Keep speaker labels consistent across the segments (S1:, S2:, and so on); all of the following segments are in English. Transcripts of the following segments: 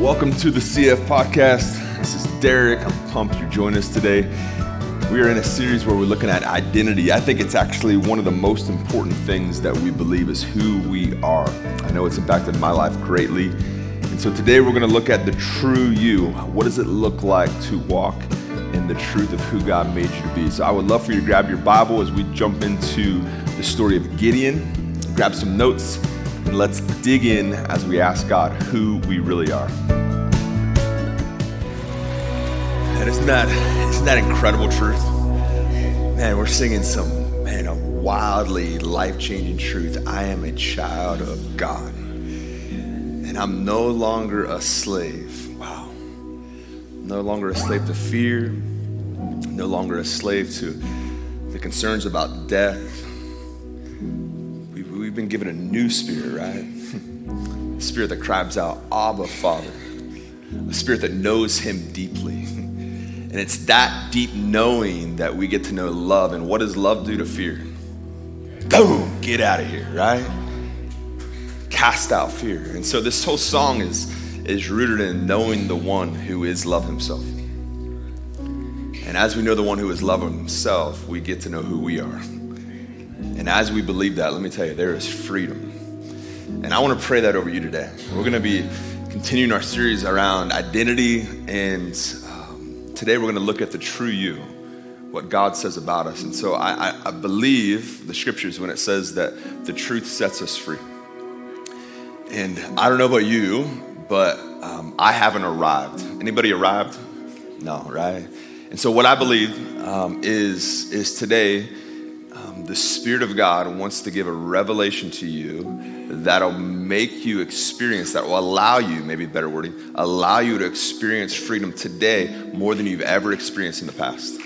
S1: Welcome to the CF podcast. This is Derek. I'm pumped you're joining us today. We are in a series where we're looking at identity. I think it's actually one of the most important things that we believe is who we are. I know it's impacted my life greatly. And so today we're going to look at the true you. What does it look like to walk in the truth of who God made you to be? So I would love for you to grab your Bible as we jump into the story of Gideon, grab some notes, and let's dig in as we ask God who we really are. And isn't that, isn't that incredible truth? Man, we're singing some, man, a wildly life changing truth. I am a child of God. And I'm no longer a slave. Wow. No longer a slave to fear, no longer a slave to the concerns about death. We've, been given a new spirit, right? a spirit that cries out, Abba, Father. A spirit that knows Him deeply. And it's that deep knowing that we get to know love. And what does love do to fear? Boom, get out of here, right? Cast out fear. And so this whole song is, is rooted in knowing the one who is love himself. And as we know the one who is love himself, we get to know who we are. And as we believe that, let me tell you, there is freedom. And I want to pray that over you today. We're going to be continuing our series around identity and today we're going to look at the true you, what God says about us. And so I, I, I believe the scriptures when it says that the truth sets us free. And I don't know about you, but um, I haven't arrived. Anybody arrived? No, right? And so what I believe um, is, is today um, the Spirit of God wants to give a revelation to you that'll make you experience, that will allow you, maybe better wording, allow you to experience freedom today more than you've ever experienced in the past.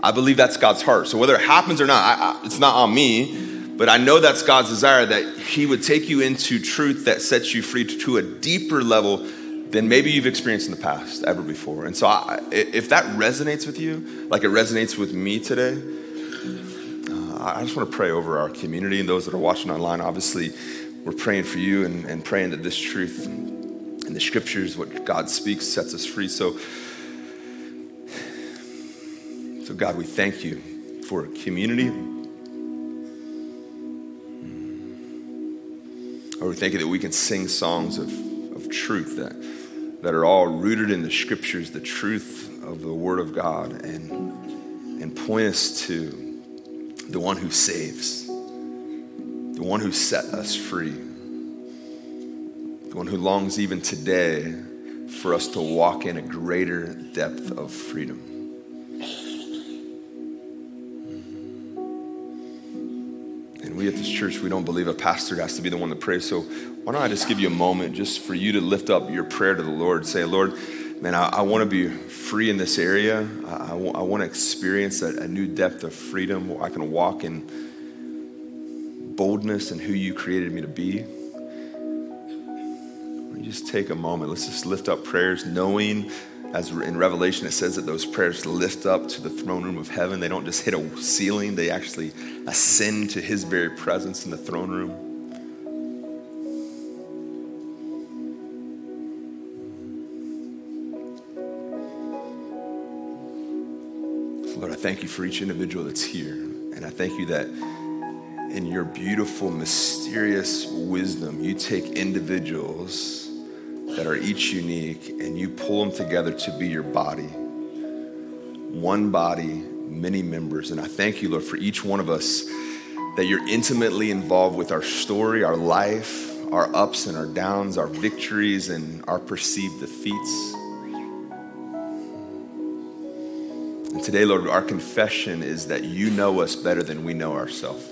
S1: I believe that's God's heart. So whether it happens or not, I, I, it's not on me, but I know that's God's desire that He would take you into truth that sets you free to, to a deeper level than maybe you've experienced in the past ever before. And so I, if that resonates with you, like it resonates with me today, I just want to pray over our community and those that are watching online. Obviously, we're praying for you and, and praying that this truth and the scriptures, what God speaks, sets us free. So, so God, we thank you for a community. Mm. Or we thank you that we can sing songs of, of truth that, that are all rooted in the scriptures, the truth of the Word of God, and, and point us to the one who saves the one who set us free, the one who longs even today for us to walk in a greater depth of freedom. And we at this church, we don't believe a pastor has to be the one to pray. So why don't I just give you a moment just for you to lift up your prayer to the Lord? Say, Lord, man, I, I want to be free in this area. I, want to experience a, a new depth of freedom where I can walk in boldness and who you created me to be. Just take a moment. Let's just lift up prayers, knowing as in Revelation it says that those prayers lift up to the throne room of heaven. They don't just hit a ceiling, they actually ascend to his very presence in the throne room. Thank you for each individual that's here. And I thank you that in your beautiful, mysterious wisdom, you take individuals that are each unique and you pull them together to be your body. One body, many members. And I thank you, Lord, for each one of us that you're intimately involved with our story, our life, our ups and our downs, our victories and our perceived defeats. And today, Lord, our confession is that you know us better than we know ourselves.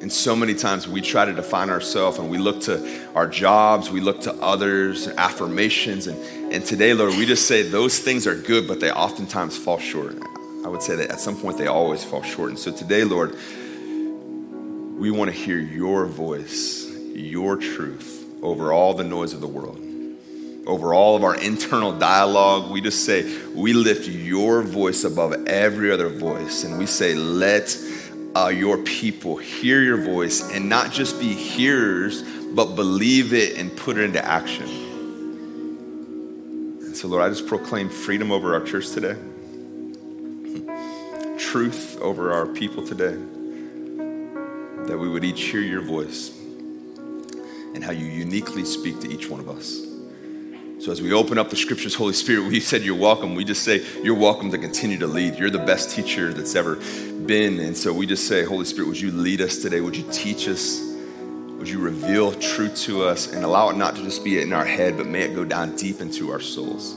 S1: And so many times we try to define ourselves and we look to our jobs, we look to others, affirmations. And, and today, Lord, we just say those things are good, but they oftentimes fall short. I would say that at some point they always fall short. And so today, Lord, we want to hear your voice, your truth over all the noise of the world, over all of our internal dialogue. We just say, we lift your voice above every other voice. And we say, let uh, your people hear your voice and not just be hearers, but believe it and put it into action. And so, Lord, I just proclaim freedom over our church today, truth over our people today, that we would each hear your voice and how you uniquely speak to each one of us. So, as we open up the scriptures, Holy Spirit, we said you're welcome. We just say you're welcome to continue to lead. You're the best teacher that's ever been. And so we just say, Holy Spirit, would you lead us today? Would you teach us? Would you reveal truth to us and allow it not to just be in our head, but may it go down deep into our souls?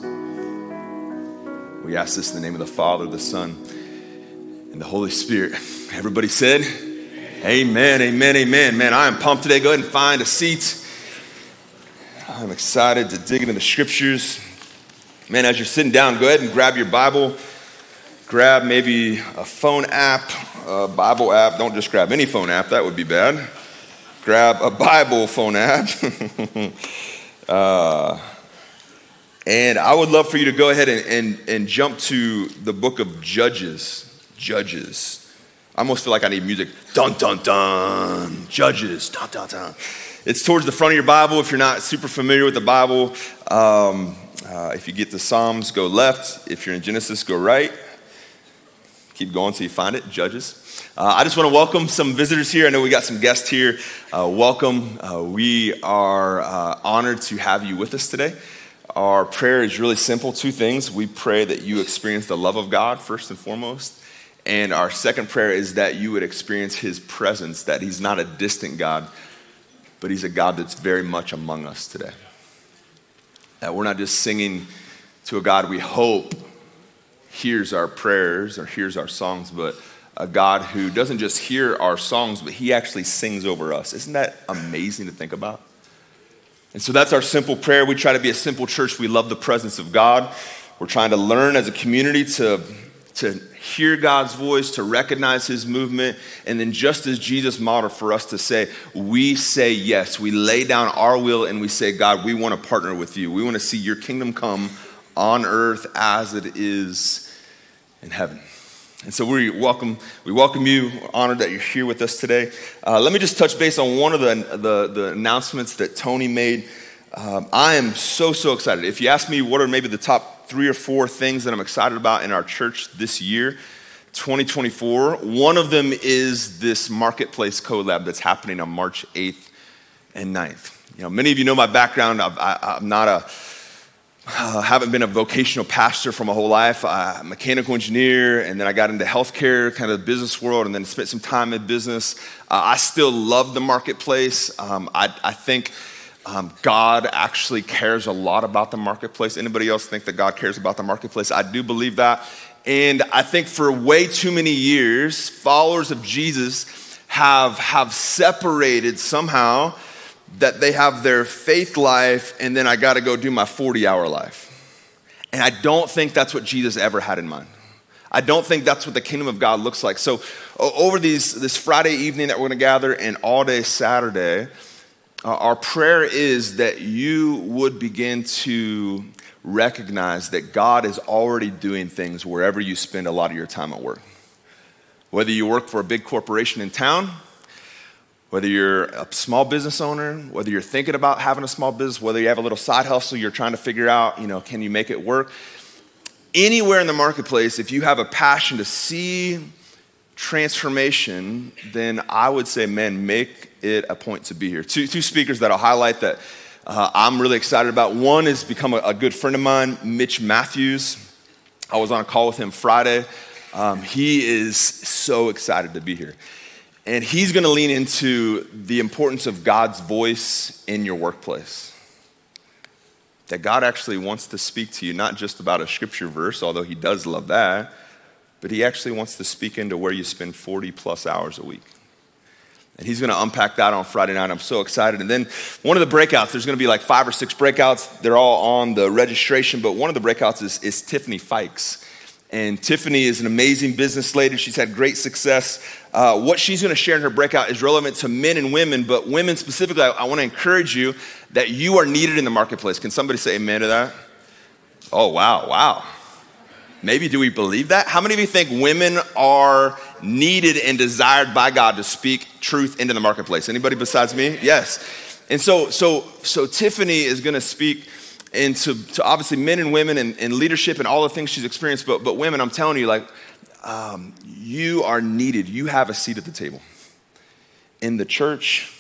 S1: We ask this in the name of the Father, the Son, and the Holy Spirit. Everybody said, Amen, amen, amen. Man, I am pumped today. Go ahead and find a seat. I'm excited to dig into the scriptures. Man, as you're sitting down, go ahead and grab your Bible. Grab maybe a phone app, a Bible app. Don't just grab any phone app, that would be bad. Grab a Bible phone app. uh, and I would love for you to go ahead and, and, and jump to the book of Judges. Judges. I almost feel like I need music. Dun, dun, dun. Judges. Dun, dun, dun. It's towards the front of your Bible if you're not super familiar with the Bible. Um, uh, if you get the Psalms, go left. If you're in Genesis, go right. Keep going till you find it. Judges. Uh, I just want to welcome some visitors here. I know we got some guests here. Uh, welcome. Uh, we are uh, honored to have you with us today. Our prayer is really simple two things. We pray that you experience the love of God first and foremost. And our second prayer is that you would experience his presence, that he's not a distant God, but He's a God that's very much among us today. That we're not just singing to a God we hope hears our prayers or hears our songs, but a God who doesn't just hear our songs, but He actually sings over us. Isn't that amazing to think about? And so that's our simple prayer. We try to be a simple church. We love the presence of God. We're trying to learn as a community to, to hear God's voice, to recognize his movement, and then just as Jesus modeled for us to say, we say yes. We lay down our will and we say, God, we want to partner with you. We want to see your kingdom come on earth as it is in heaven. And so we welcome, we welcome you. We're honored that you're here with us today. Uh, let me just touch base on one of the, the, the announcements that Tony made. Um, I am so, so excited. If you ask me what are maybe the top three or four things that I'm excited about in our church this year, 2024. One of them is this marketplace collab that's happening on March 8th and 9th. You know, many of you know my background. i am not a uh, haven't been a vocational pastor for my whole life. I'm a mechanical engineer, and then I got into healthcare, kind of the business world, and then spent some time in business. Uh, I still love the marketplace. Um, I, I think um, God actually cares a lot about the marketplace. Anybody else think that God cares about the marketplace? I do believe that. And I think for way too many years, followers of Jesus have, have separated somehow that they have their faith life and then I got to go do my 40 hour life. And I don't think that's what Jesus ever had in mind. I don't think that's what the kingdom of God looks like. So, over these, this Friday evening that we're going to gather and all day Saturday, uh, our prayer is that you would begin to recognize that God is already doing things wherever you spend a lot of your time at work. Whether you work for a big corporation in town, whether you're a small business owner, whether you're thinking about having a small business, whether you have a little side hustle, you're trying to figure out, you know, can you make it work? Anywhere in the marketplace, if you have a passion to see transformation, then I would say, man, make it a point to be here. Two, two speakers that I'll highlight that uh, I'm really excited about. One has become a, a, good friend of mine, Mitch Matthews. I was on a call with him Friday. Um, he is so excited to be here. And he's going to lean into the importance of God's voice in your workplace. That God actually wants to speak to you, not just about a scripture verse, although he does love that, but he actually wants to speak into where you spend 40 plus hours a week. And he's going to unpack that on Friday night. I'm so excited. And then one of the breakouts, there's going to be like five or six breakouts. They're all on the registration, but one of the breakouts is, is Tiffany Fikes. And Tiffany is an amazing business lady. She's had great success. Uh, what she's going to share in her breakout is relevant to men and women, but women specifically, I, I want to encourage you that you are needed in the marketplace. Can somebody say amen to that? Oh, wow, wow. Maybe do we believe that? How many of you think women are needed and desired by God to speak truth into the marketplace? Anybody besides me? Yes. And so, so, so Tiffany is going to speak into to obviously men and women and, and, leadership and all the things she's experienced. But, but women, I'm telling you, like, um, you are needed. You have a seat at the table in the church,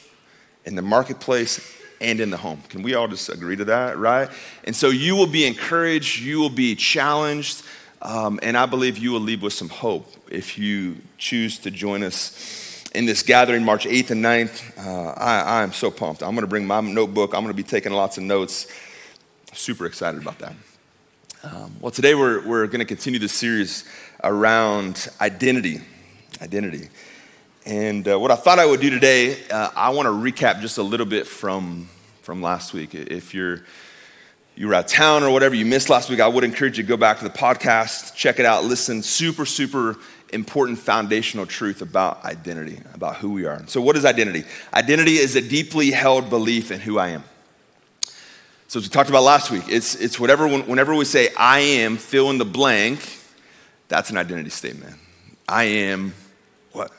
S1: in the marketplace, and in the home. Can we all just agree to that, right? And so you will be encouraged, you will be challenged, um, and I believe you will leave with some hope if you choose to join us in this gathering March 8th and 9th. Uh, I, I am so pumped. I'm going to bring my notebook, I'm going to be taking lots of notes. Super excited about that. Um, well, today we're, we're going to continue the series around identity. Identity. And uh, what I thought I would do today, uh, I want to recap just a little bit from, from last week. If you're you were out of town or whatever you missed last week, I would encourage you to go back to the podcast, check it out, listen. Super, super important foundational truth about identity, about who we are. So, what is identity? Identity is a deeply held belief in who I am. So, as we talked about last week, it's, it's whatever, whenever we say I am, fill in the blank, that's an identity statement. I am what?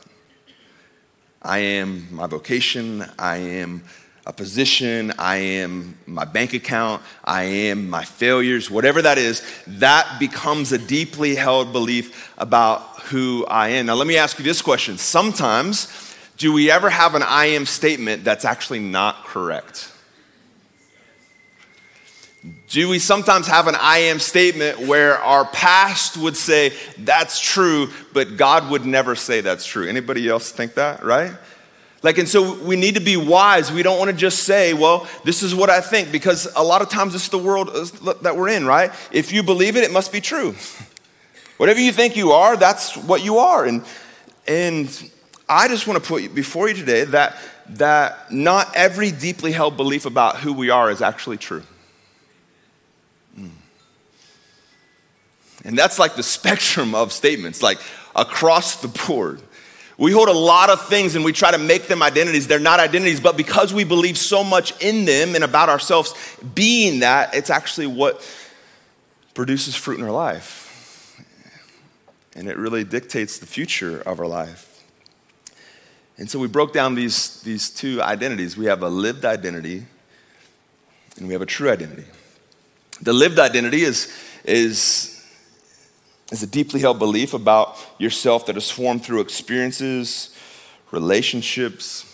S1: I am my vocation. I am a position. I am my bank account. I am my failures. Whatever that is, that becomes a deeply held belief about who I am. Now, let me ask you this question. Sometimes, do we ever have an I am statement that's actually not correct? Do we sometimes have an I am statement where our past would say that's true, but God would never say that's true? Anybody else think that, right? Like, and so we need to be wise. We don't want to just say, well, this is what I think, because a lot of times it's the world uh, that we're in, right? If you believe it, it must be true. Whatever you think you are, that's what you are. And, and I just want to put before you today that, that not every deeply held belief about who we are is actually true. Mm. And that's like the spectrum of statements, like across the board. We hold a lot of things and we try to make them identities. They're not identities, but because we believe so much in them and about ourselves being that, it's actually what produces fruit in our life. And it really dictates the future of our life. And so we broke down these, these two identities. We have a lived identity and we have a true identity. The lived identity is, is is a deeply held belief about yourself that is formed through experiences, relationships,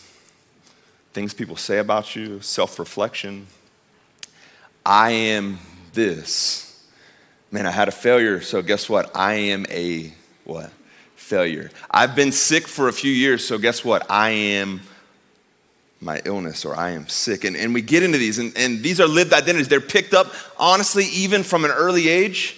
S1: things people say about you, self reflection. I am this. Man, I had a failure, so guess what? I am a what? Failure. I've been sick for a few years, so guess what? I am my illness or I am sick. And, and we get into these, and, and these are lived identities. They're picked up, honestly, even from an early age.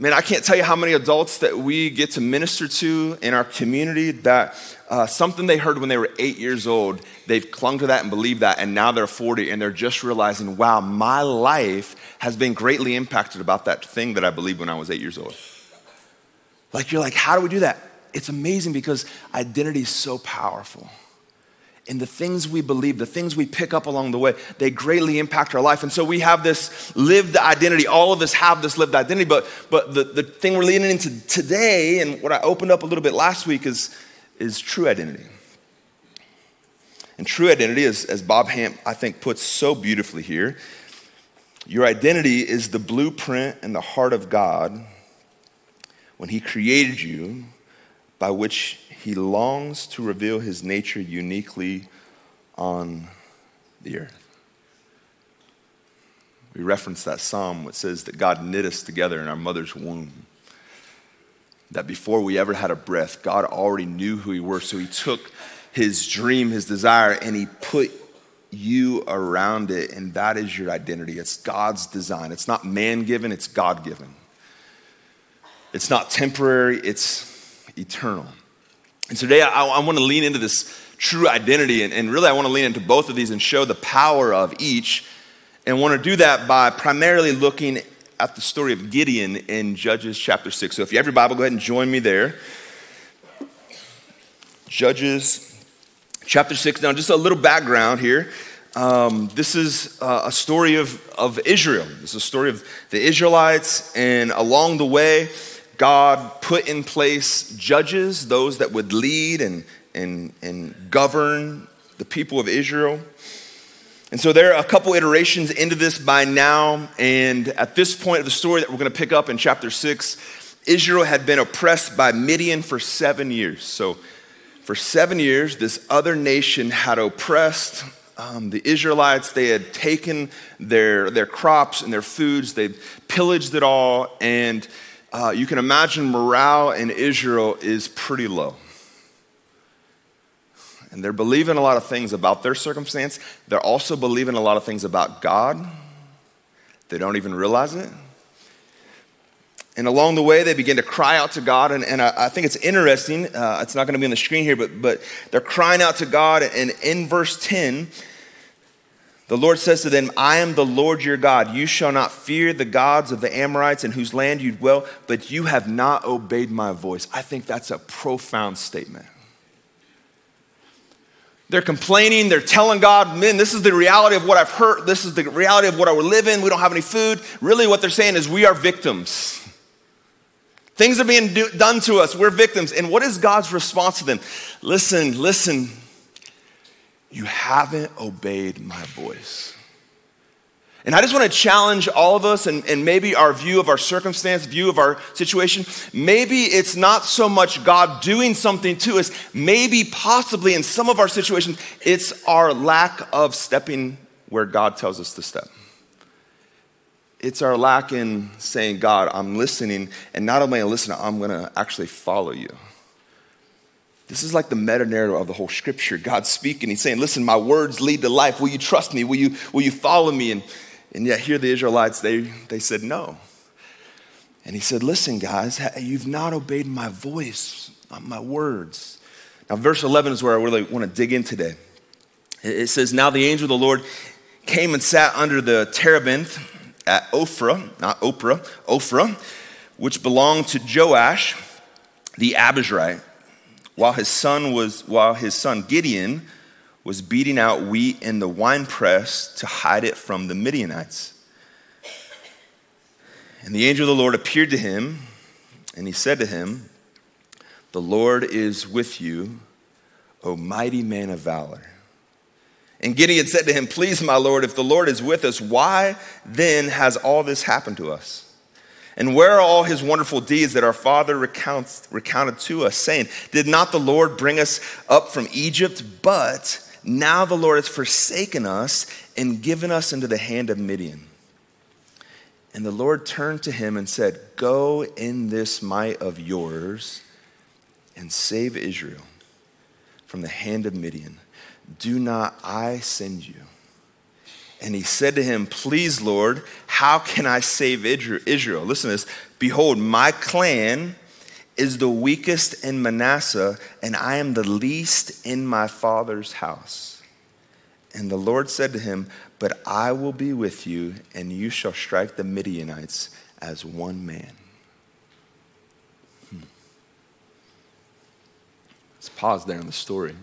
S1: Man, I can't tell you how many adults that we get to minister to in our community that uh, something they heard when they were eight years old, they've clung to that and believed that, and now they're 40 and they're just realizing, wow, my life has been greatly impacted about that thing that I believed when I was eight years old. Like, you're like, how do we do that? It's amazing because identity is so powerful and the things we believe, the things we pick up along the way, they greatly impact our life. And so we have this lived identity. All of us have this lived identity, but, but the, the thing we're leaning into today, and what I opened up a little bit last week, is, is true identity. And true identity, is, as Bob Hamp, I think, puts so beautifully here, your identity is the blueprint and the heart of God when He created you, by which he longs to reveal his nature uniquely on the earth. We reference that psalm which says that God knit us together in our mother's womb. That before we ever had a breath, God already knew who we were. So he took his dream, his desire, and he put you around it. And that is your identity. It's God's design. It's not man given, it's God given. It's not temporary, it's eternal. And today I, I want to lean into this true identity, and, and really I want to lean into both of these and show the power of each. And want to do that by primarily looking at the story of Gideon in Judges chapter 6. So if you have your Bible, go ahead and join me there. Judges chapter 6. Now, just a little background here. Um, this is uh, a story of, of Israel. This is a story of the Israelites, and along the way, God put in place judges, those that would lead and, and, and govern the people of Israel. And so there are a couple iterations into this by now. And at this point of the story that we're going to pick up in chapter six, Israel had been oppressed by Midian for seven years. So for seven years, this other nation had oppressed um, the Israelites. They had taken their, their crops and their foods, they pillaged it all. And uh, you can imagine morale in Israel is pretty low and they're believing a lot of things about their circumstance. They're also believing a lot of things about God. They don't even realize it. And along the way, they begin to cry out to God. And, and I, I think it's interesting. Uh, it's not going to be on the screen here, but, but they're crying out to God. And in verse 10, the Lord says to them, I am the Lord your God. You shall not fear the gods of the Amorites in whose land you dwell, but you have not obeyed my voice. I think that's a profound statement. They're complaining, they're telling God, man, this is the reality of what I've heard, this is the reality of what I live in, we don't have any food. Really, what they're saying is we are victims. Things are being do- done to us, we're victims. And what is God's response to them? Listen, listen, you haven't obeyed my voice. And I just want to challenge all of us and, and maybe our view of our circumstance, view of our situation. Maybe it's not so much God doing something to us. Maybe, possibly, in some of our situations, it's our lack of stepping where God tells us to step. It's our lack in saying, God, I'm listening, and not only I listening, I'm going to actually follow you. This is like the meta narrative of the whole scripture. God's speaking. He's saying, Listen, my words lead to life. Will you trust me? Will you, will you follow me? And and yet, here the Israelites, they, they said no. And he said, Listen, guys, you've not obeyed my voice, not my words. Now, verse 11 is where I really want to dig in today. It says, Now the angel of the Lord came and sat under the terebinth at Ophrah, not Oprah, Ophrah, which belonged to Joash the Abiezrite, while his son was, while his son Gideon was beating out wheat in the winepress to hide it from the Midianites. And the angel of the Lord appeared to him, and he said to him, The Lord is with you, O mighty man of valor. And Gideon said to him, Please, my Lord, if the Lord is with us, why then has all this happened to us? And where are all his wonderful deeds that our father recounts, recounted to us, saying, Did not the Lord bring us up from Egypt? But now the Lord has forsaken us and given us into the hand of Midian. And the Lord turned to him and said, Go in this might of yours and save Israel from the hand of Midian. Do not I send you? And he said to him, Please, Lord, how can I save Israel? Listen to this. Behold, my clan is the weakest in Manasseh, and I am the least in my father's house. And the Lord said to him, But I will be with you, and you shall strike the Midianites as one man. Hmm. Let's pause there in the story.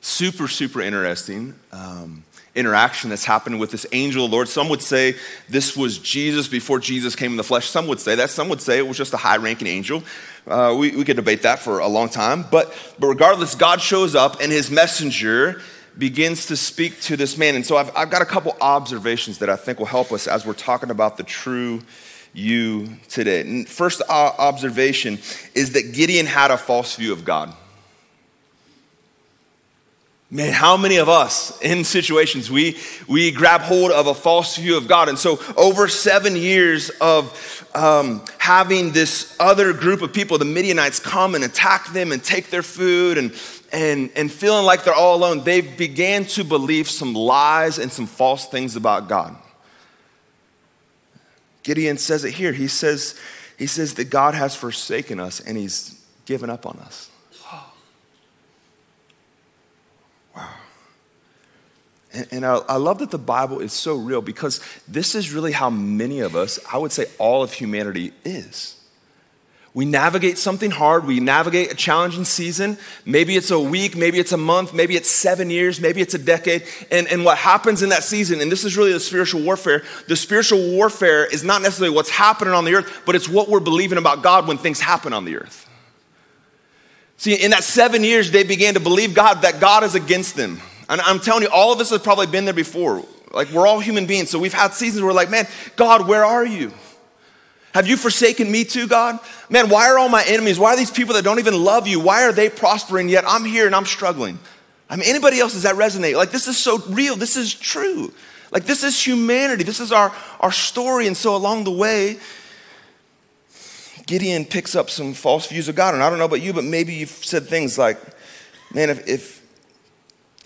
S1: Super, super interesting. Um, interaction that's happened with this angel of the Lord. Some would say this was Jesus before Jesus came in the flesh. Some would say that. Some would say it was just a high ranking angel. Uh, we, we could debate that for a long time. But, but regardless, God shows up and his messenger begins to speak to this man. And so I've, I've got a couple observations that I think will help us as we're talking about the true you today. And first observation is that Gideon had a false view of God. Man, how many of us in situations we, we grab hold of a false view of God? And so, over seven years of um, having this other group of people, the Midianites, come and attack them and take their food and, and, and feeling like they're all alone, they began to believe some lies and some false things about God. Gideon says it here. He says, he says that God has forsaken us and he's given up on us. And, and I, I love that the Bible is so real because this is really how many of us, I would say all of humanity, is. We navigate something hard. We navigate a challenging season. Maybe it's a week, maybe it's a month, maybe it's seven years, maybe it's a decade. And, and what happens in that season, and this is really the spiritual warfare, the spiritual warfare is not necessarily what's happening on the earth, but it's what we're believing about God when things happen on the earth. See, in that seven years, they began to believe God that God is against them. And I'm telling you, all of us have probably been there before. Like we're all human beings. So we've had seasons where we're like, man, God, where are you? Have you forsaken me too, God? Man, why are all my enemies? Why are these people that don't even love you? Why are they prospering yet I'm here and I'm struggling? I mean, anybody else, does that resonate? Like, this is so real. This is true. Like, this is humanity. This is our, our story. And so, along the way, Gideon picks up some false views of God. And I don't know about you, but maybe you've said things like, man, if, if,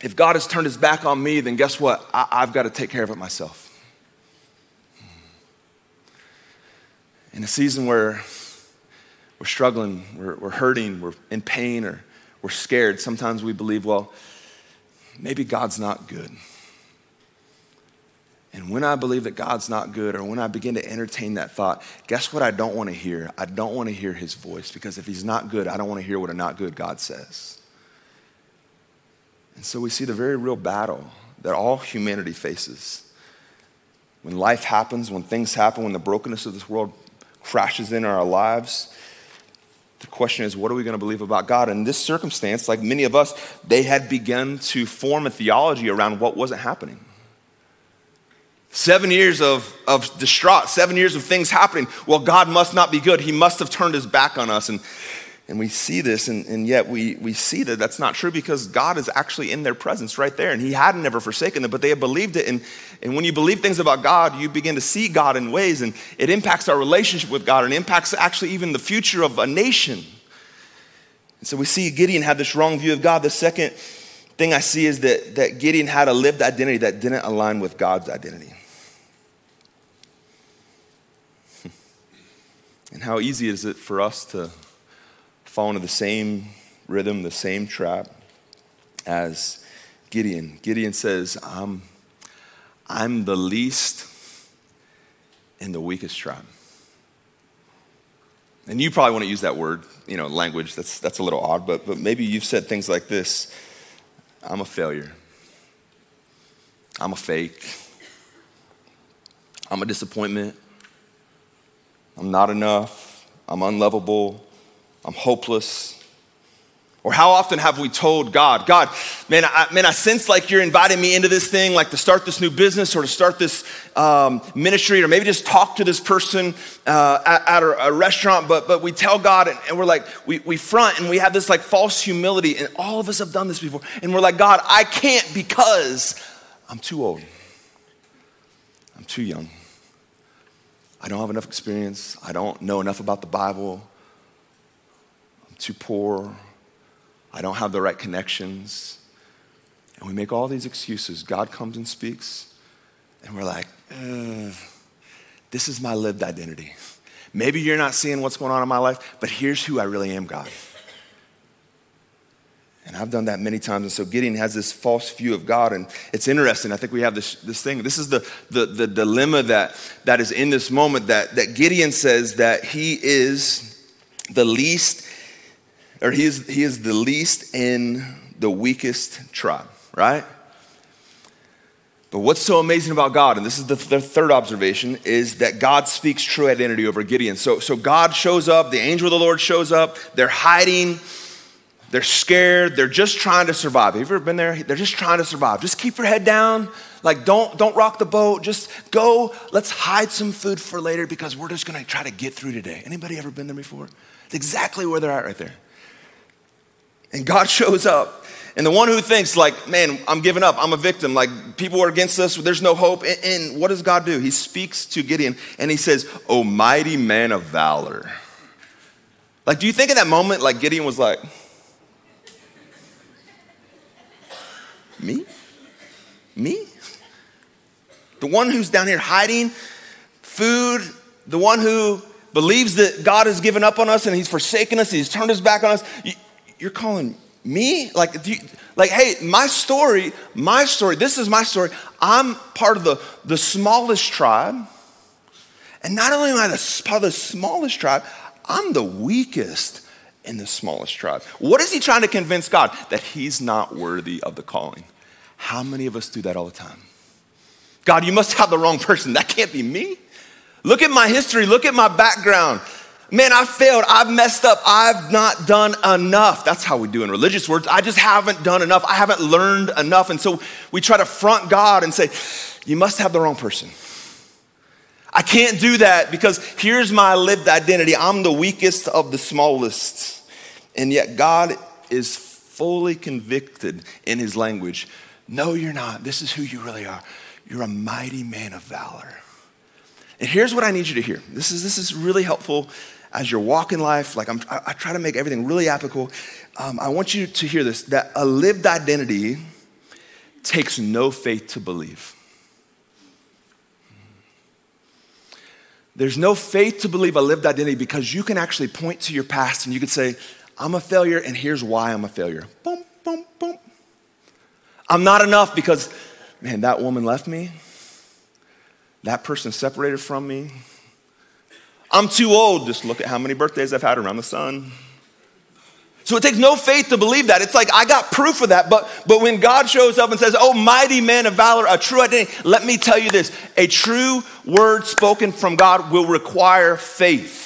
S1: if God has turned his back on me, then guess what? I, I've got to take care of it myself. In a season where we're struggling, we're, we're hurting, we're in pain, or we're scared, sometimes we believe, well, maybe God's not good. And when I believe that God's not good, or when I begin to entertain that thought, guess what I don't want to hear? I don't want to hear his voice because if he's not good, I don't want to hear what a not good God says. And so we see the very real battle that all humanity faces. When life happens, when things happen, when the brokenness of this world crashes in our lives, the question is, what are we going to believe about God? In this circumstance, like many of us, they had begun to form a theology around what wasn't happening. Seven years of, of distraught, seven years of things happening. Well, God must not be good. He must have turned his back on us. And, and we see this, and, and yet we, we see that that's not true because God is actually in their presence right there. And He had never forsaken them, but they had believed it. And, and when you believe things about God, you begin to see God in ways, and it impacts our relationship with God and impacts actually even the future of a nation. And so we see Gideon had this wrong view of God. The second thing I see is that, that Gideon had a lived identity that didn't align with God's identity. And how easy is it for us to fall into the same rhythm, the same trap as Gideon. Gideon says, I'm, I'm the least in the weakest tribe. And you probably want to use that word, you know, language. That's, that's a little odd, but, but maybe you've said things like this I'm a failure. I'm a fake. I'm a disappointment. I'm not enough. I'm unlovable. I'm hopeless. Or how often have we told God, God, man, I, man, I sense like you're inviting me into this thing, like to start this new business or to start this um, ministry, or maybe just talk to this person uh, at, at a, a, restaurant. But, but we tell God, and, and we're like, we, we front and we have this like false humility. And all of us have done this before. And we're like, God, I can't because I'm too old, I'm too young. I don't have enough experience. I don't know enough about the Bible too poor. I don't have the right connections. And we make all these excuses. God comes and speaks, and we're like, this is my lived identity. Maybe you're not seeing what's going on in my life, but here's who I really am, God. And I've done that many times. And so Gideon has this false view of God. And it's interesting. I think we have this, this thing. This is the, the, the dilemma that, that is in this moment that, that Gideon says that he is the least or he is, he is the least in the weakest tribe, right? But what's so amazing about God, and this is the, the, third observation, is that God speaks true identity over Gideon. So, so God shows up, the angel of the Lord shows up, they're hiding, they're scared, they're just trying to survive. Have you ever been there? They're just trying to survive. Just keep your head down. Like, don't, don't rock the boat. Just go, let's hide some food for later because we're just gonna try to get through today. Anybody ever been there before? It's exactly where they're at right there. And God shows up. And the one who thinks, like, man, I'm giving up, I'm a victim, like, people are against us, there's no hope. And, and what does God do? He speaks to Gideon and he says, O mighty man of valor. Like, do you think in that moment, like, Gideon was like, me? Me? The one who's down here hiding food, the one who believes that God has given up on us and he's forsaken us, he's turned his back on us you're calling me? Like, you, like, hey, my story, my story, this is my story. I'm part of the, the smallest tribe. And not only am I the, part of the smallest tribe, I'm the weakest in the smallest tribe. What is he trying to convince God? That he's not worthy of the calling. How many of us do that all the time? God, you must have the wrong person. That can't be me. Look at my history, look at my background. Man, I failed. I've messed up. I've not done enough. That's how we do in religious words. I just haven't done enough. I haven't learned enough. And so we try to front God and say, you must have the wrong person. I can't do that because here's my lived identity. I'm the weakest of the smallest. And yet God is fully convicted in his language. No, you're not. This is who you really are. You're a mighty man of valor. And here's what I need you to hear. This is, this is really helpful as you're walking life. Like I'm, I, try to make everything really applicable. Um, I want you to hear this that a lived identity takes no faith to believe. There's no faith to believe a lived identity because you can actually point to your past and you can say, I'm a failure and here's why I'm a failure. Boom, boom, boom. I'm not enough because, man, that woman left me. That person separated from me. I'm too old. Just look at how many birthdays I've had around the sun. So it takes no faith to believe that. It's like I got proof of that, but but when God shows up and says, "Oh, mighty man of valor, a true identity," let me tell you this: a true word spoken from God will require faith.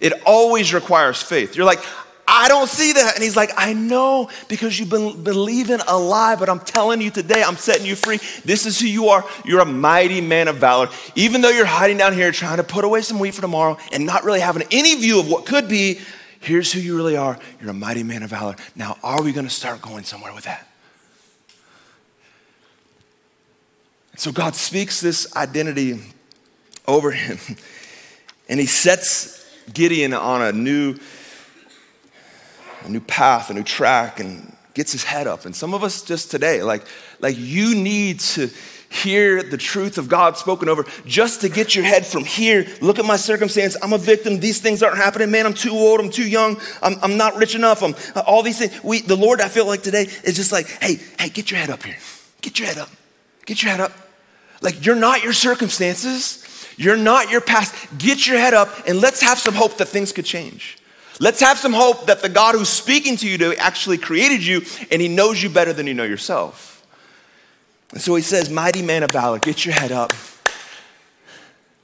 S1: It always requires faith. You're like, I don't see that. And he's like, I know because you've been believing a lie, but I'm telling you today, I'm setting you free. This is who you are. You're a mighty man of valor. Even though you're hiding down here trying to put away some wheat for tomorrow and not really having any view of what could be, Here's who you really are. You're a mighty man of valor. Now, are we going to start going somewhere with that? so God speaks this identity over him, and he sets Gideon on a new, a new path, a new track, and gets his head up. And some of us just today, like, like you need to hear the truth of God spoken over just to get your head from here. Look at my circumstance. I'm a victim. These things aren't happening. Man, I'm too old. I'm too young. I'm, I'm not rich enough. I'm all these things. We, the Lord, I feel like today is just like, hey, hey, get your head up here. Get your head up. Get your head up. Like you're not your circumstances. You're not your past. Get your head up and let's have some hope that things could change. Let's have some hope that the God who's speaking to you to actually created you and he knows you better than you know yourself. And so he says, Mighty man of valor, get your head up.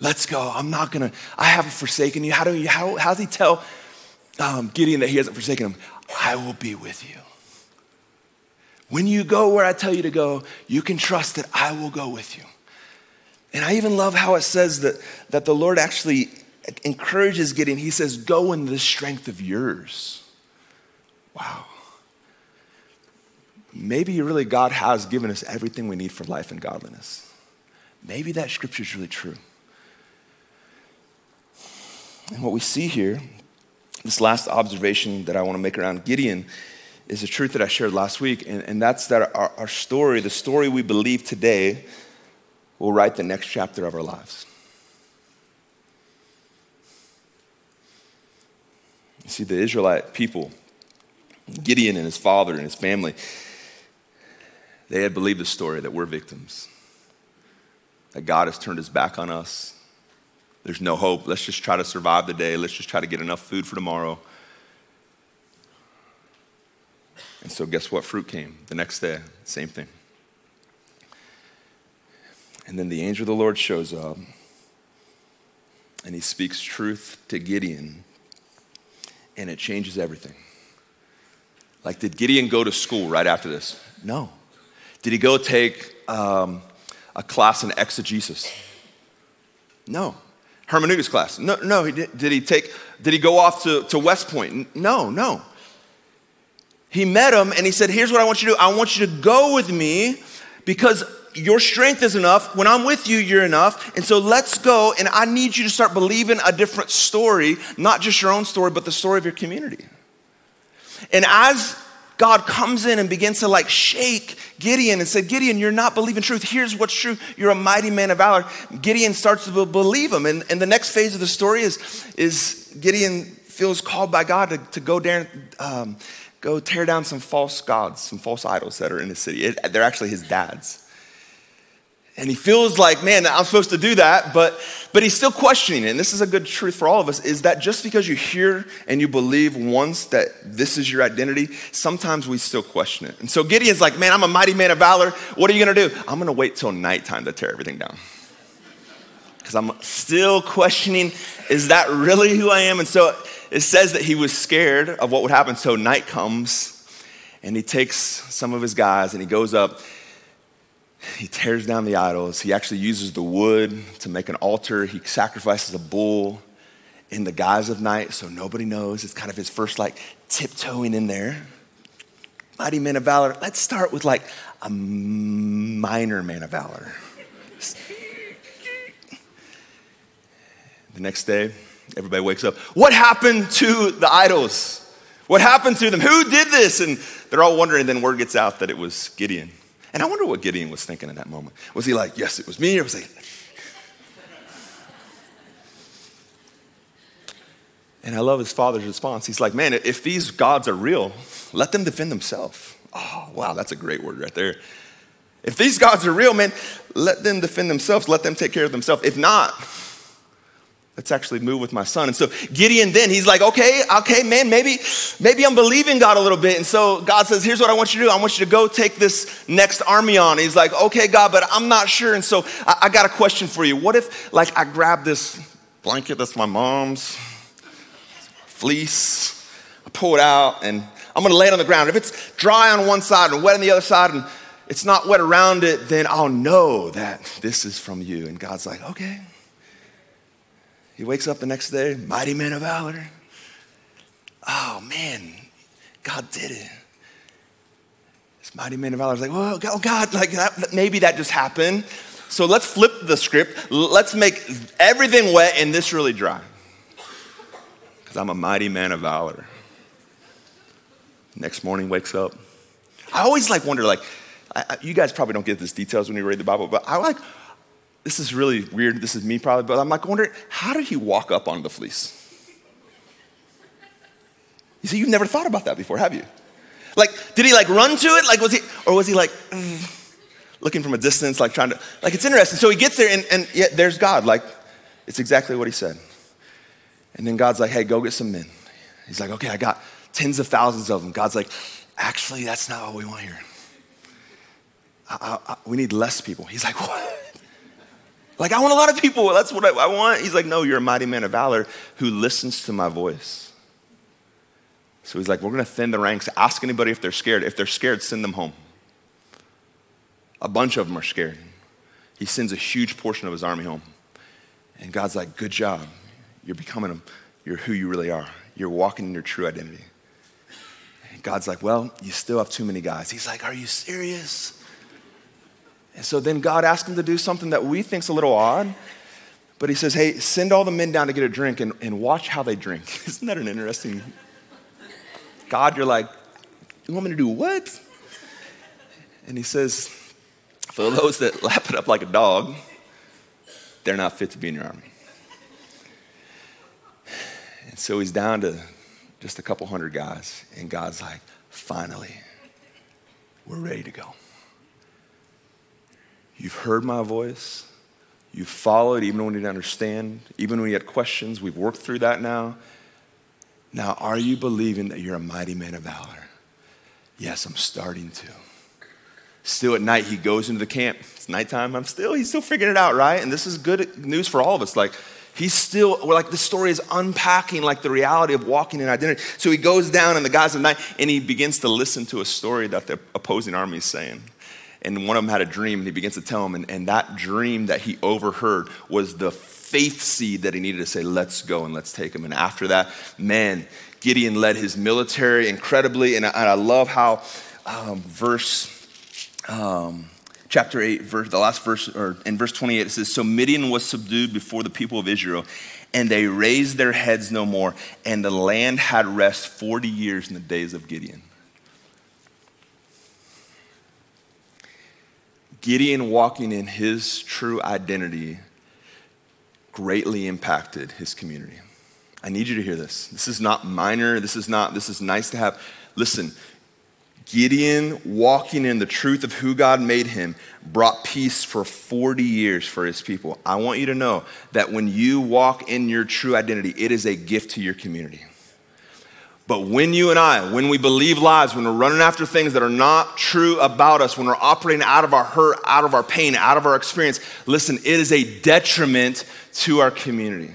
S1: Let's go. I'm not gonna, I haven't forsaken you. How do you, how, how does he tell um, Gideon that he hasn't forsaken him? I will be with you. When you go where I tell you to go, you can trust that I will go with you. And I even love how it says that, that the Lord actually encourages Gideon. He says, Go in the strength of yours. Wow maybe really God has given us everything we need for life and godliness. Maybe that scripture is really true. And what we see here, this last observation that I want to make around Gideon, is the truth that I shared last week, and, and that's that our, our story, the story we believe today, will write the next chapter of our lives. You see, the Israelite people, Gideon and his father and his family, they had believed the story that we're victims, that God has turned his back on us. There's no hope. Let's just try to survive the day. Let's just try to get enough food for tomorrow. And so, guess what? Fruit came the next day. Same thing. And then the angel of the Lord shows up and he speaks truth to Gideon, and it changes everything. Like, did Gideon go to school right after this? No. Did he go take um, a class in exegesis? No. Hermeneutics class? No, no. He did, did he take, did he go off to, to West Point? No, no. He met him and he said, Here's what I want you to do. I want you to go with me because your strength is enough. When I'm with you, you're enough. And so let's go. And I need you to start believing a different story, not just your own story, but the story of your community. And as God comes in and begins to like shake Gideon and said, Gideon, you're not believing truth. Here's what's true. You're a mighty man of valor. Gideon starts to believe him. And, and the next phase of the story is, is Gideon feels called by God to, to go, down, um, go tear down some false gods, some false idols that are in the city. It, they're actually his dad's. And he feels like, man, I'm supposed to do that, but, but he's still questioning it. And this is a good truth for all of us is that just because you hear and you believe once that this is your identity, sometimes we still question it. And so Gideon's like, man, I'm a mighty man of valor. What are you going to do? I'm going to wait till nighttime to tear everything down. Because I'm still questioning, is that really who I am? And so it says that he was scared of what would happen. So night comes and he takes some of his guys and he goes up He tears down the idols. He actually uses the wood to make an altar. He sacrifices a bull in the guise of night so nobody knows. It's kind of his first like tiptoeing in there. Mighty man of valor. Let's start with like a minor man of valor. The next day, everybody wakes up. What happened to the idols? What happened to them? Who did this? And they're all wondering. And then word gets out that it was Gideon. And I wonder what Gideon was thinking in that moment. Was he like, yes, it was me? Or was he. And I love his father's response. He's like, man, if these gods are real, let them defend themselves. Oh, wow, that's a great word right there. If these gods are real, man, let them defend themselves. Let them take care of themselves. If not, let's actually move with my son. And so Gideon then, he's like, okay, okay, man, maybe, maybe I'm believing God a little bit. And so God says, here's what I want you to do. I want you to go take this next army on. And he's like, okay, God, but I'm not sure. And so I, I got a question for you. What if like I grab this blanket that's my mom's fleece, I pull it out and I'm gonna lay it on the ground. If it's dry on one side and wet on the other side and it's not wet around it, then I'll know that this is from you. And God's like, okay. He wakes up the next day, mighty man of valor. Oh man, God did it. This mighty man of valor is like, oh God, like that, maybe that just happened. So let's flip the script. Let's make everything wet and this really dry. Because I'm a mighty man of valor. Next morning, wakes up. I always like wonder, like, I, you guys probably don't get these details when you read the Bible, but I like this is really weird. This is me probably, but I'm like wondering, how did he walk up on the fleece? You see, you've never thought about that before, have you? Like, did he like run to it? Like, was he, or was he like looking from a distance, like trying to, like, it's interesting. So he gets there, and, and yet there's God. Like, it's exactly what he said. And then God's like, hey, go get some men. He's like, okay, I got tens of thousands of them. God's like, actually, that's not what we want here. I, I, I, we need less people. He's like, what? Like, I want a lot of people. That's what I, I want. He's like, No, you're a mighty man of valor who listens to my voice. So he's like, We're going to thin the ranks. Ask anybody if they're scared. If they're scared, send them home. A bunch of them are scared. He sends a huge portion of his army home. And God's like, Good job. You're becoming them. You're who you really are. You're walking in your true identity. And God's like, Well, you still have too many guys. He's like, Are you serious? And so then God asks him to do something that we think's a little odd. But he says, hey, send all the men down to get a drink and, and watch how they drink. Isn't that an interesting? God, you're like, you want me to do what? And he says, for those that lap it up like a dog, they're not fit to be in your army. And so he's down to just a couple hundred guys. And God's like, finally, we're ready to go. You've heard my voice. You've followed even when you didn't understand, even when you had questions. We've worked through that now. Now, are you believing that you're a mighty man of valor? Yes, I'm starting to. Still at night, he goes into the camp. It's nighttime. I'm still, he's still figuring it out, right? And this is good news for all of us. Like, he's still, we're like, the story is unpacking like the reality of walking in identity. So he goes down in the guise of night and he begins to listen to a story that the opposing army is saying and one of them had a dream and he begins to tell him and, and that dream that he overheard was the faith seed that he needed to say let's go and let's take him. And after that man gideon led his military incredibly and i, and I love how um, verse um, chapter 8 verse the last verse or in verse 28 it says so midian was subdued before the people of israel and they raised their heads no more and the land had rest 40 years in the days of gideon Gideon walking in his true identity greatly impacted his community. I need you to hear this. This is not minor. This is not, this is nice to have. Listen, Gideon walking in the truth of who God made him brought peace for 40 years for his people. I want you to know that when you walk in your true identity, it is a gift to your community. But when you and I, when we believe lies, when we're running after things that are not true about us, when we're operating out of our hurt, out of our pain, out of our experience, listen, it is a detriment to our community.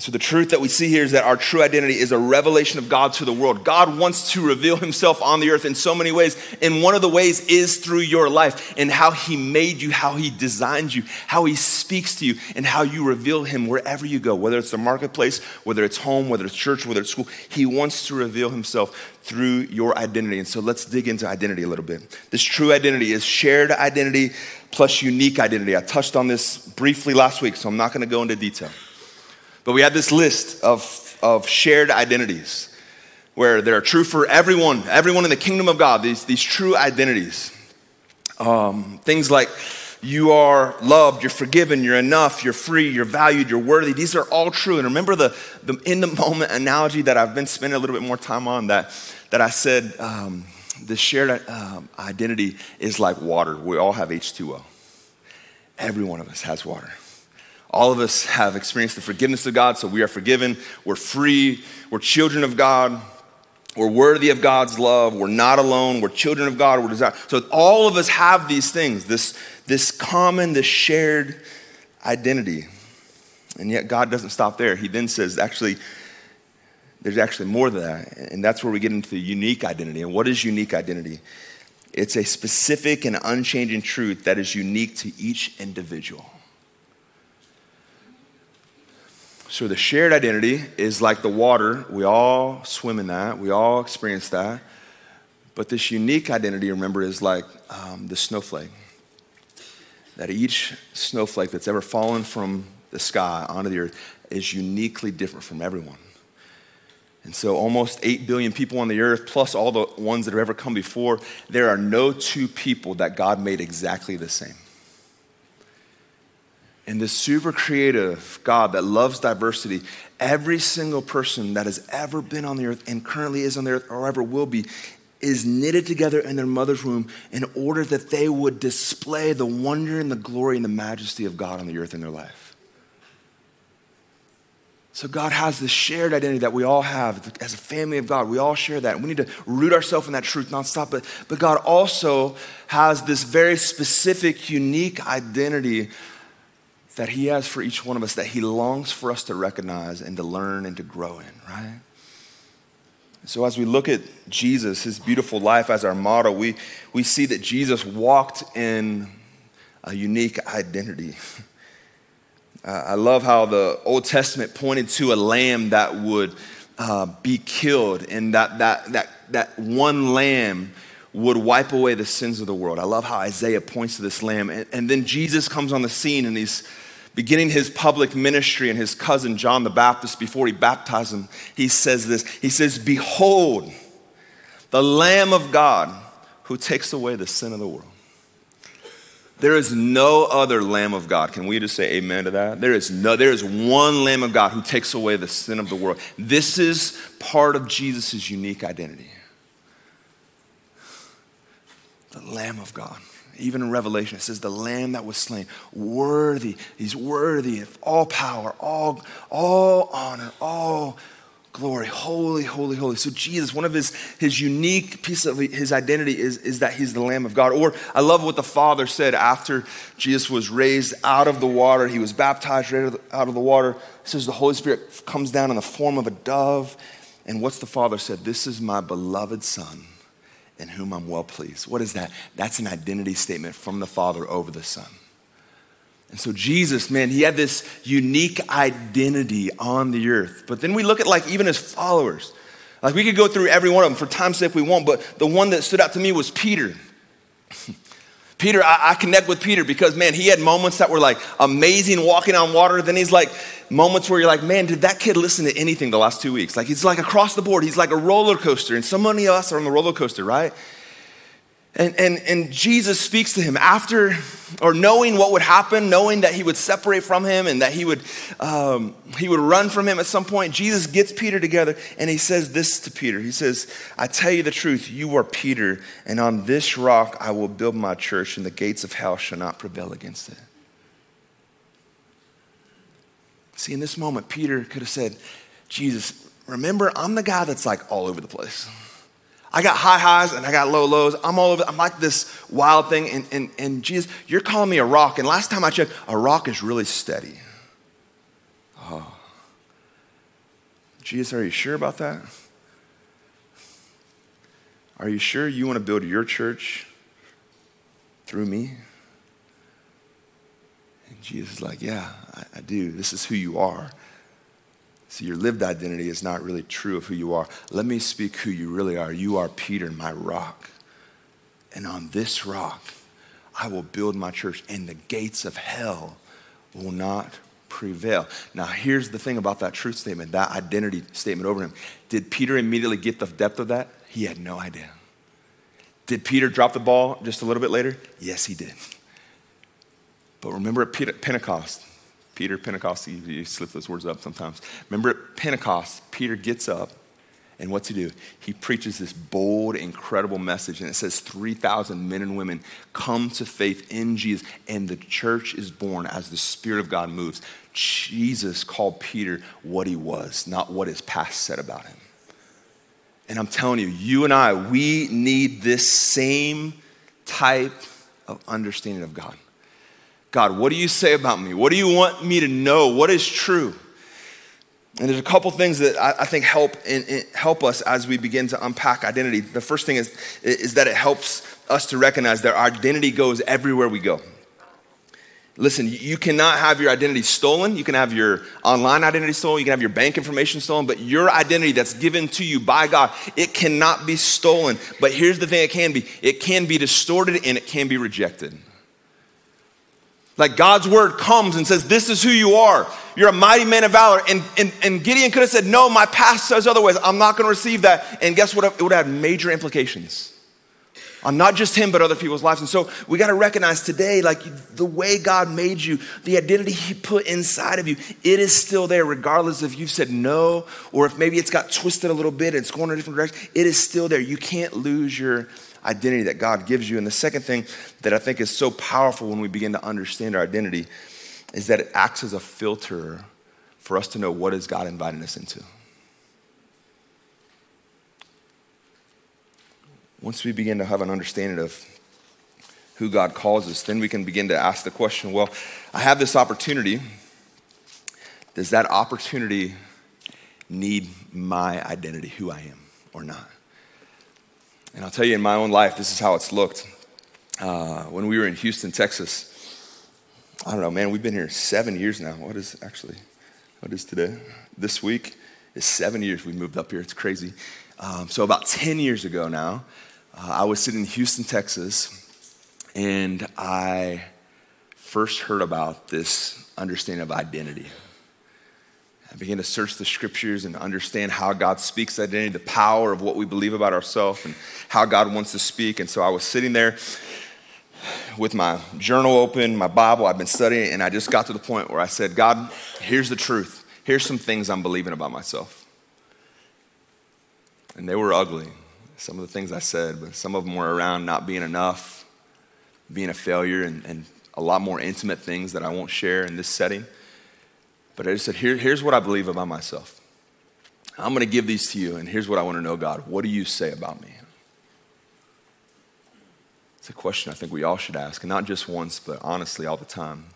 S1: So, the truth that we see here is that our true identity is a revelation of God to the world. God wants to reveal himself on the earth in so many ways. And one of the ways is through your life and how he made you, how he designed you, how he speaks to you, and how you reveal him wherever you go, whether it's the marketplace, whether it's home, whether it's church, whether it's school. He wants to reveal himself through your identity. And so, let's dig into identity a little bit. This true identity is shared identity plus unique identity. I touched on this briefly last week, so I'm not going to go into detail. But we have this list of, of shared identities where they're true for everyone, everyone in the kingdom of God, these, these true identities. Um, things like you are loved, you're forgiven, you're enough, you're free, you're valued, you're worthy. These are all true. And remember the, the in the moment analogy that I've been spending a little bit more time on that, that I said um, the shared um, identity is like water. We all have H2O. Every one of us has water. All of us have experienced the forgiveness of God, so we are forgiven, we're free, we're children of God, we're worthy of God's love, we're not alone, we're children of God, we're desired. So all of us have these things, this, this common, this shared identity. And yet God doesn't stop there. He then says, actually, there's actually more than that. And that's where we get into the unique identity. And what is unique identity? It's a specific and unchanging truth that is unique to each individual. So the shared identity is like the water. We all swim in that, we all experience that. But this unique identity, remember, is like um, the snowflake. That each snowflake that's ever fallen from the sky onto the earth is uniquely different from everyone. And so, almost 8 billion people on the earth, plus all the ones that have ever come before, there are no two people that God made exactly the same. And this super creative God that loves diversity, every single person that has ever been on the earth and currently is on the earth or ever will be is knitted together in their mother's womb in order that they would display the wonder and the glory and the majesty of God on the earth in their life. So, God has this shared identity that we all have as a family of God. We all share that. We need to root ourselves in that truth nonstop. But, but God also has this very specific, unique identity that He has for each one of us that He longs for us to recognize and to learn and to grow in, right? So, as we look at Jesus, his beautiful life as our model, we, we see that Jesus walked in a unique identity. Uh, I love how the Old Testament pointed to a lamb that would uh, be killed, and that, that, that, that one lamb would wipe away the sins of the world. I love how Isaiah points to this lamb. And, and then Jesus comes on the scene, and he's beginning his public ministry and his cousin John the Baptist, before he baptized him, he says this He says, Behold, the Lamb of God who takes away the sin of the world. There is no other Lamb of God. Can we just say amen to that? There is no, there is one Lamb of God who takes away the sin of the world. This is part of Jesus' unique identity. The Lamb of God even in Revelation, it says the lamb that was slain, worthy, he's worthy of all power, all, all honor, all glory, holy, holy, holy. So Jesus, one of his, his unique piece of his identity is, is that he's the Lamb of God. Or I love what the Father said after Jesus was raised out of the water, he was baptized right out of the water. It says the Holy Spirit comes down in the form of a dove. And what's the Father said? This is my beloved Son in whom I'm well pleased. What is that? That's an identity statement from the Father over the Son. And so Jesus, man, he had this unique identity on the earth. But then we look at like even his followers. Like we could go through every one of them for time's sake we won't, but the one that stood out to me was Peter. Peter, I, I, connect with Peter because, man, he had moments that were like amazing walking on water. Then he's like moments where you're like, man, did that kid listen to anything the last two weeks? Like, he's like across the board. He's like a roller coaster. And so many of us are on the roller coaster, right? And, and, and Jesus speaks to him after, or knowing what would happen, knowing that he would separate from him and that he would, um, he would run from him at some point. Jesus gets Peter together and he says this to Peter. He says, I tell you the truth, you are Peter, and on this rock I will build my church, and the gates of hell shall not prevail against it. See, in this moment, Peter could have said, Jesus, remember, I'm the guy that's like all over the place. I got high highs and I got low lows. I'm all over. I'm like this wild thing. And, and, and Jesus, you're calling me a rock. And last time I checked, a rock is really steady. Oh. Jesus, are you sure about that? Are you sure you want to build your church through me? And Jesus is like, Yeah, I, I do. This is who you are. See, your lived identity is not really true of who you are. Let me speak who you really are. You are Peter, my rock. And on this rock, I will build my church, and the gates of hell will not prevail. Now, here's the thing about that truth statement, that identity statement over him. Did Peter immediately get the depth of that? He had no idea. Did Peter drop the ball just a little bit later? Yes, he did. But remember at Pentecost, Peter, Pentecost, you, slip those words up sometimes. Remember at Pentecost, Peter gets up and what's he do? He preaches this bold, incredible message, and it says 3,000 men and women come to faith in Jesus, and the church is born as the Spirit of God moves. Jesus called Peter what he was, not what his past said about him. And I'm telling you, you and I, we need this same type of understanding of God. God, what do you say about me? What do you want me to know? What is true? And there's a couple things that I, I think help in, in, help us as we begin to unpack identity. The first thing is, is that it helps us to recognize that our identity goes everywhere we go. Listen, you cannot have your identity stolen. You can have your online identity stolen. You can have your bank information stolen, but your identity that's given to you by God, it cannot be stolen. But here's the thing it can be it can be distorted and it can be rejected. Like God's word comes and says, This is who you are. You're a mighty man of valor. And, and, and Gideon could have said, No, my past says otherwise. I'm not going to receive that. And guess what? It would have major implications on not just him, but other people's lives. And so we got to recognize today, like the way God made you, the identity He put inside of you, it is still there, regardless if you've said no or if maybe it's got twisted a little bit and it's going in a different direction. It is still there. You can't lose your identity that God gives you. And the second thing that I think is so powerful when we begin to understand our identity is that it acts as a filter for us to know what is God inviting us into. Once we begin to have an understanding of who God calls us, then we can begin to ask the question well, I have this opportunity. Does that opportunity need my identity, who I am, or not? And I'll tell you in my own life, this is how it's looked. Uh, when we were in Houston, Texas, I don't know, man, we've been here seven years now. What is actually, what is today? This week is seven years we moved up here. It's crazy. Um, so, about 10 years ago now, uh, I was sitting in Houston, Texas, and I first heard about this understanding of identity. Began to search the scriptures and understand how God speaks identity, the power of what we believe about ourselves, and how God wants to speak. And so I was sitting there with my journal open, my Bible, I've been studying, and I just got to the point where I said, God, here's the truth. Here's some things I'm believing about myself. And they were ugly, some of the things I said, but some of them were around not being enough, being a failure, and, and a lot more intimate things that I won't share in this setting. But I just said, Here, here's what I believe about myself. I'm going to give these to you, and here's what I want to know, God. What do you say about me? It's a question I think we all should ask, and not just once, but honestly, all the time.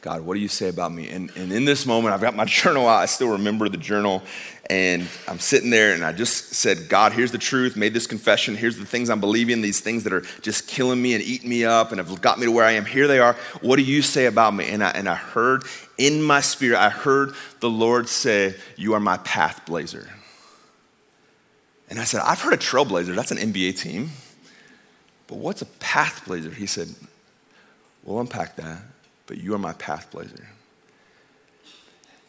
S1: God, what do you say about me? And, and in this moment, I've got my journal out. I still remember the journal. And I'm sitting there and I just said, God, here's the truth, made this confession. Here's the things I'm believing, these things that are just killing me and eating me up and have got me to where I am. Here they are. What do you say about me? And I, and I heard in my spirit, I heard the Lord say, You are my path blazer. And I said, I've heard of Trailblazer. That's an NBA team. But what's a path blazer? He said, We'll unpack that but you are my path blazer.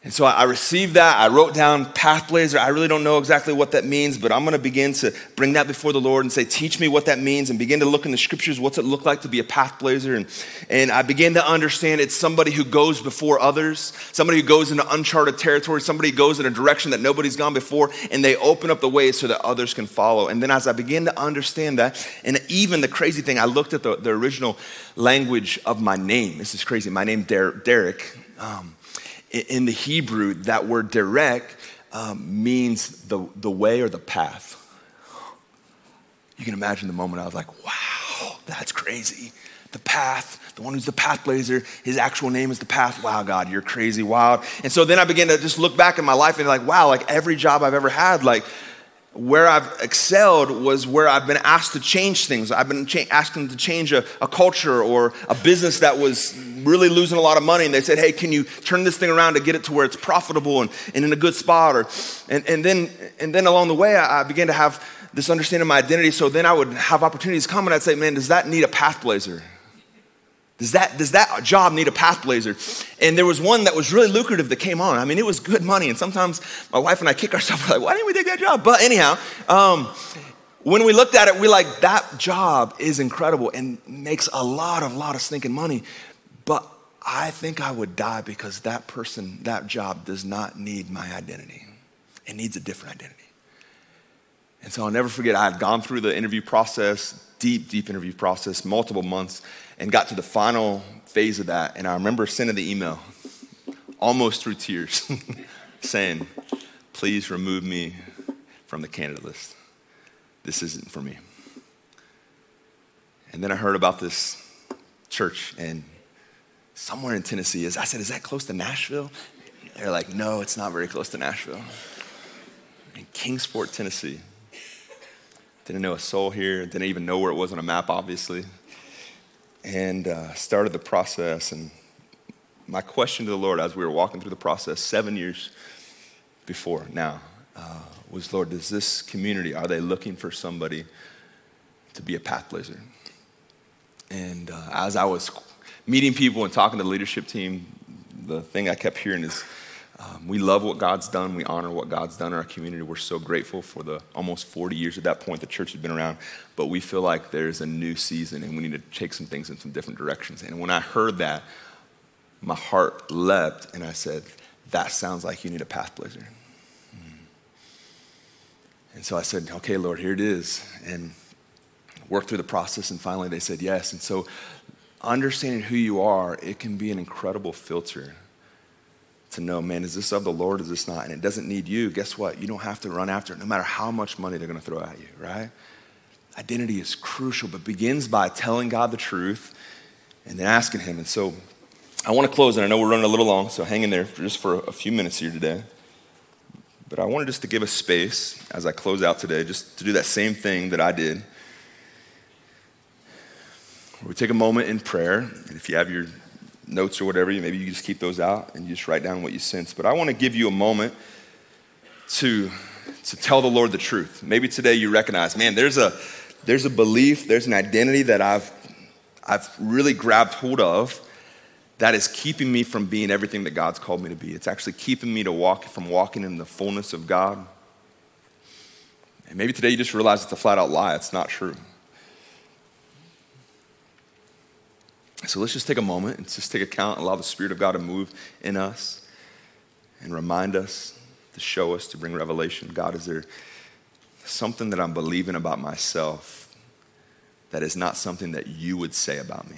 S1: And so I received that. I wrote down path blazer. I really don't know exactly what that means, but I'm going to begin to bring that before the Lord and say, teach me what that means and begin to look in the scriptures. What's it look like to be a path blazer? And, and I begin to understand it's somebody who goes before others, somebody who goes into uncharted territory, somebody who goes in a direction that nobody's gone before, and they open up the way so that others can follow. And then as I begin to understand that, and even the crazy thing, I looked at the, the original language of my name. This is crazy. My name, Derek. Um, in the Hebrew, that word derech um, means the, the way or the path. You can imagine the moment I was like, wow, that's crazy. the path, the one who's the path blazer. His actual name is the path. Wow, God, you're crazy, wild. And so then I began to just look back in my life and like, wow, like every job I've ever had, like where I've excelled was where I've been asked to change things. I've been cha- asking to change a, a, culture or a business that was really losing a lot of money. And they said, hey, can you turn this thing around to get it to where it's profitable and, and in a good spot? Or, and, and, then, and then along the way, I, I began to have this understanding of my identity. So then I would have opportunities come and I'd say, man, does that need a path blazer? Does that, does that job need a path blazer? And there was one that was really lucrative that came on. I mean, it was good money. And sometimes my wife and I kick ourselves like, why didn't we take that job? But anyhow, um, when we looked at it, we like, that job is incredible and makes a lot of, lot of stinking money. I think I would die because that person, that job does not need my identity. It needs a different identity. And so I'll never forget, I had gone through the interview process, deep, deep interview process, multiple months, and got to the final phase of that. And I remember sending the email, almost through tears, saying, Please remove me from the candidate list. This isn't for me. And then I heard about this church and somewhere in Tennessee. is. I said, Is that close to Nashville? They're like, No, it's not very close to Nashville. In Kingsport, Tennessee. Didn't know a soul here, didn't even know where it was on a map, obviously. And uh, started the process. And my question to the Lord as we were walking through the process seven years before now uh, was Lord, does this community, are they looking for somebody to be a path blazer? And uh, as I was meeting people and talking to the leadership team, the thing I kept hearing is, um, we love what God's done. We honor what God's done in our community. We're so grateful for the almost 40 years at that point the church has been around. But we feel like there's a new season and we need to take some things in some different directions. And when I heard that, my heart leapt and I said, That sounds like you need a path blazer. Hmm. And so I said, Okay, Lord, here it is. And worked through the process and finally they said yes. And so understanding who you are, it can be an incredible filter to know, man, is this of the Lord? Is this not? And it doesn't need you. Guess what? You don't have to run after it, no matter how much money they're going to throw at you, right? Identity is crucial, but begins by telling God the truth and then asking Him. And so I want to close, and I know we're running a little long, so hang in there for just for a few minutes here today. But I wanted just to give a space as I close out today, just to do that same thing that I did. We take a moment in prayer, and if you have your notes or whatever, maybe you just keep those out and you just write down what you sense. But I want to give you a moment to, to tell the Lord the truth. Maybe today you recognize, man, there's a, there's a belief, there's an identity that I've, I've really grabbed hold of that is keeping me from being everything that God's called me to be. It's actually keeping me to walk from walking in the fullness of God. And maybe today you just realize it's a flat out lie. It's not true. So let's just take a moment and just take account, and allow the Spirit of God to move in us and remind us, to show us, to bring revelation. God, is there something that I'm believing about myself that is not something that you would say about me?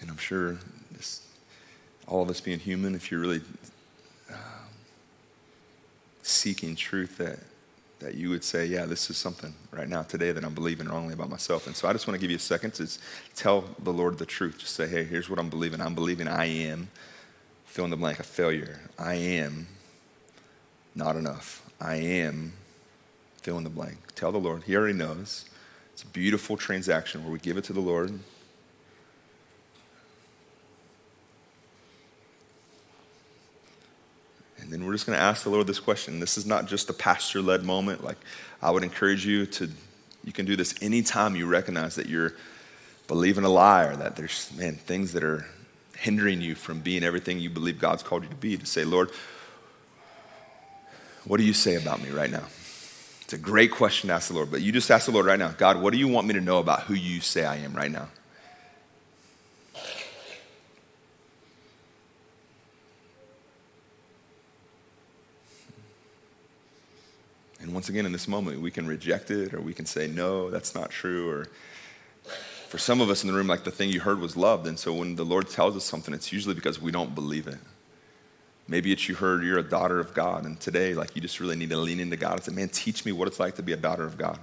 S1: And I'm sure this, all of us being human, if you're really seeking truth that, that you would say, yeah, this is something right now, today, that I'm believing wrongly about myself. And so I just want to give you a second to tell the Lord the truth. Just say, hey, here's what I'm believing. I'm believing I am, fill in the blank, a failure. I am not enough. I am, fill in the blank. Tell the Lord. He already knows. It's a beautiful transaction where we give it to the Lord then we're just going to ask the Lord this question. This is not just a pastor led moment. Like, I would encourage you to, you can do this anytime you recognize that you're believing a lie or that there's, man, things that are hindering you from being everything you believe God's called you to be. To say, Lord, what do you say about me right now? It's a great question to ask the Lord, but you just ask the Lord right now God, what do you want me to know about who you say I am right now? Once again, in this moment, we can reject it or we can say, no, that's not true. Or for some of us in the room, like the thing you heard was loved. And so when the Lord tells us something, it's usually because we don't believe it. Maybe it's you heard you're a daughter of God, and today, like, you just really need to lean into God and say, man, teach me what it's like to be a daughter of God.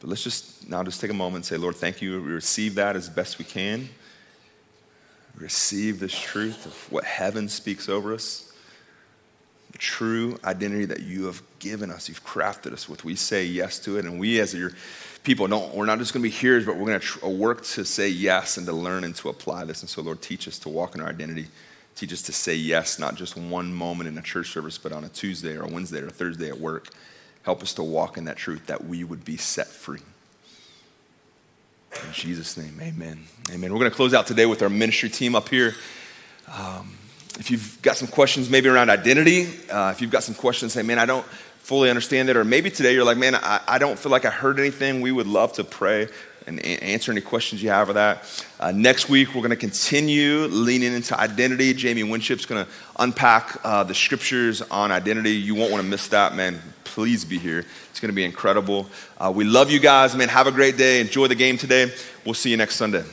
S1: But let's just now just take a moment and say, Lord, thank you. We receive that as best we can. Receive this truth of what heaven speaks over us, true identity that you have given us, you've crafted us with. We say yes to it, and we as your people don't. We're not just going to be hearers, but we're going to tr- work to say yes and to learn and to apply this. And so, Lord, teach us to walk in our identity. Teach us to say yes, not just one moment in a church service, but on a Tuesday or a Wednesday or a Thursday at work. Help us to walk in that truth that we would be set free. In Jesus' name, amen. Amen. We're going to close out today with our ministry team up here. Um, if you've got some questions maybe around identity, uh, if you've got some questions, say, man, I don't fully understand it, or maybe today you're like, man, I, I don't feel like I heard anything, we would love to pray and answer any questions you have of that. Uh, next week, we're going to continue leaning into identity. Jamie Winship's going to unpack uh, the scriptures on identity. You won't want to miss that, man. Please be here. It's going to be incredible. Uh, we love you guys, man. Have a great day. Enjoy the game today. We'll see you next Sunday.